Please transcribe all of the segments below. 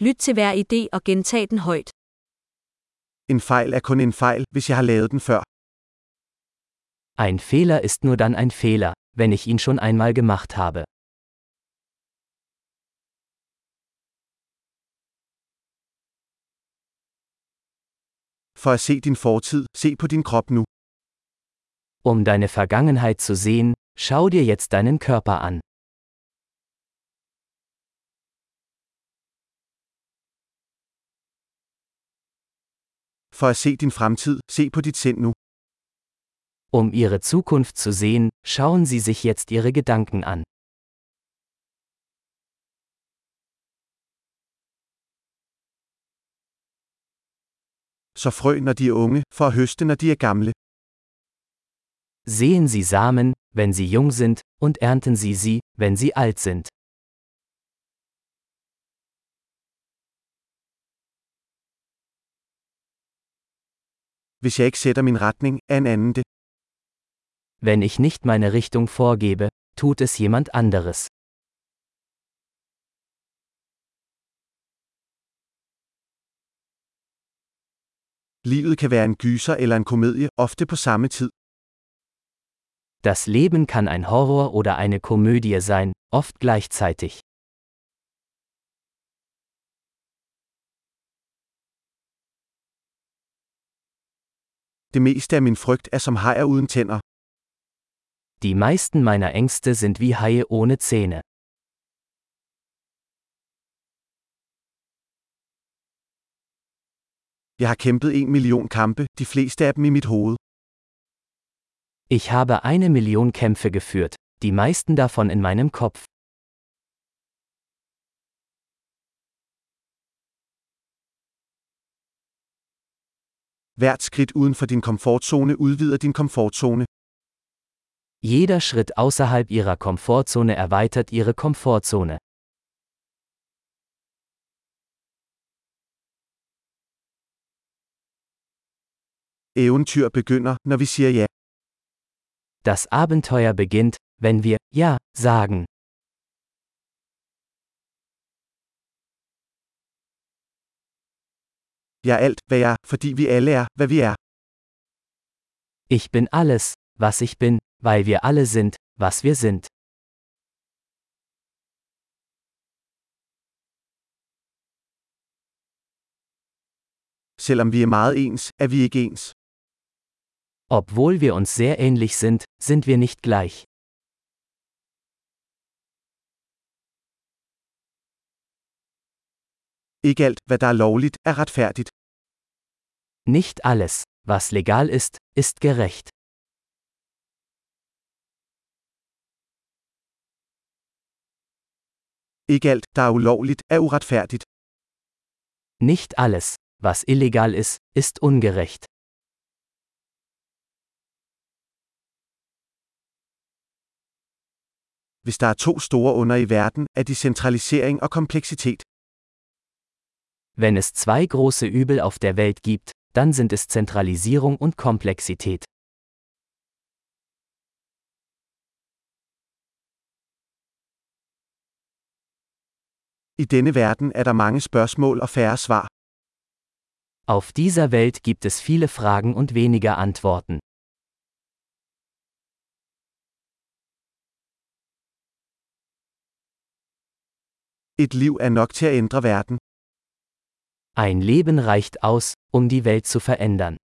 Lyt til hver idé og gentag den højt. En fejl er kun en fejl, hvis jeg har lavet den før. Ein Fehler ist nur dann ein Fehler, wenn ich ihn schon einmal gemacht habe. For at se din fortid, se på din krop nu. Um deine Vergangenheit zu sehen, schau dir jetzt deinen Körper an. For at se din fremtid, se på dit sind nu. Um ihre Zukunft zu sehen, schauen Sie sich jetzt Ihre Gedanken an. Så frø, når de er unge, for at høste, når de er gamle. Sehen Sie Samen, wenn sie jung sind, und ernten Sie sie, wenn sie alt sind. Hvis jeg ikke sætter min retning, er en anden det. Wenn ich nicht meine Richtung vorgebe, tut es jemand anderes. Livet kan være en gyser eller en komedie, ofte på samme tid. Das Leben kann ein Horror oder eine Komödie sein, oft gleichzeitig. Det meste af min frygt er som hajer uden tænder. Die meisten meiner Ängste sind wie Haie ohne Zähne. Jeg har kæmpet en million kampe, de fleste af dem i mit hoved. Ich habe eine Million Kämpfe geführt, die meisten davon in meinem Kopf. Hvert skridt uden for din komfortzone udvider din komfortzone. Jeder Schritt außerhalb Ihrer Komfortzone erweitert Ihre Komfortzone. Eventyr begynder, når vi siger ja. Das Abenteuer beginnt, wenn wir Ja sagen. Jeg er alt, hvad jeg er, fordi vi alle er, hvad vi er. Ich bin alles, was ich bin, weil wir alle sind, was wir sind. Selvom vi er meget ens, er vi ikke ens. Obwohl wir uns sehr ähnlich sind, sind wir nicht gleich. Ikke alt, hvad der er lovligt, er retfærdigt. Nicht alles, was legal ist, ist gerecht. Ikke alt, der er ulovligt, er uretfærdigt. Nicht alles, was illegal ist, ist ungerecht. Hvis der er to store under i verden, er de centralisering og kompleksitet. Wenn es zwei große Übel auf der Welt gibt, dann sind es Zentralisierung und Komplexität. I denne verden er der mange spørgsmål og færre svar. Auf dieser Welt gibt es viele Fragen und weniger Antworten. Et liv er nok til at ændre verden. Ein Leben reicht aus, um die Welt zu verändern.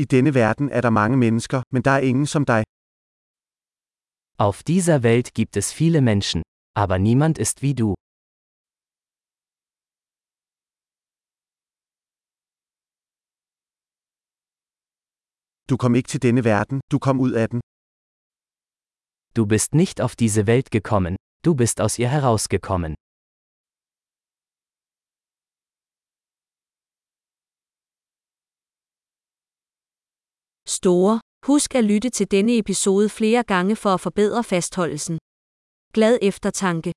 I denne verden er der mange mennesker, men der er ingen som dig. Auf dieser Welt gibt es viele Menschen, aber niemand ist wie du. Du kom ikke til denne verden, du kom ud af den. Du bist nicht auf diese Welt gekommen, du bist aus ihr herausgekommen. Store. Husk at lytte til denne episode flere gange for at forbedre fastholdelsen. Glad eftertanke.